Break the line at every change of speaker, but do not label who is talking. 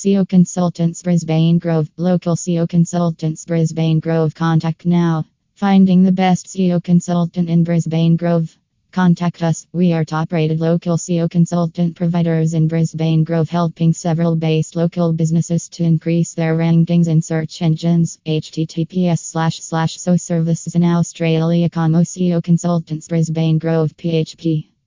SEO Consultants Brisbane Grove. Local SEO Consultants Brisbane Grove. Contact now. Finding the best SEO consultant in Brisbane Grove. Contact us. We are top rated local SEO consultant providers in Brisbane Grove, helping several based local businesses to increase their rankings in search engines. https slash slash so services in Australia. Como SEO consultants Brisbane Grove PHP.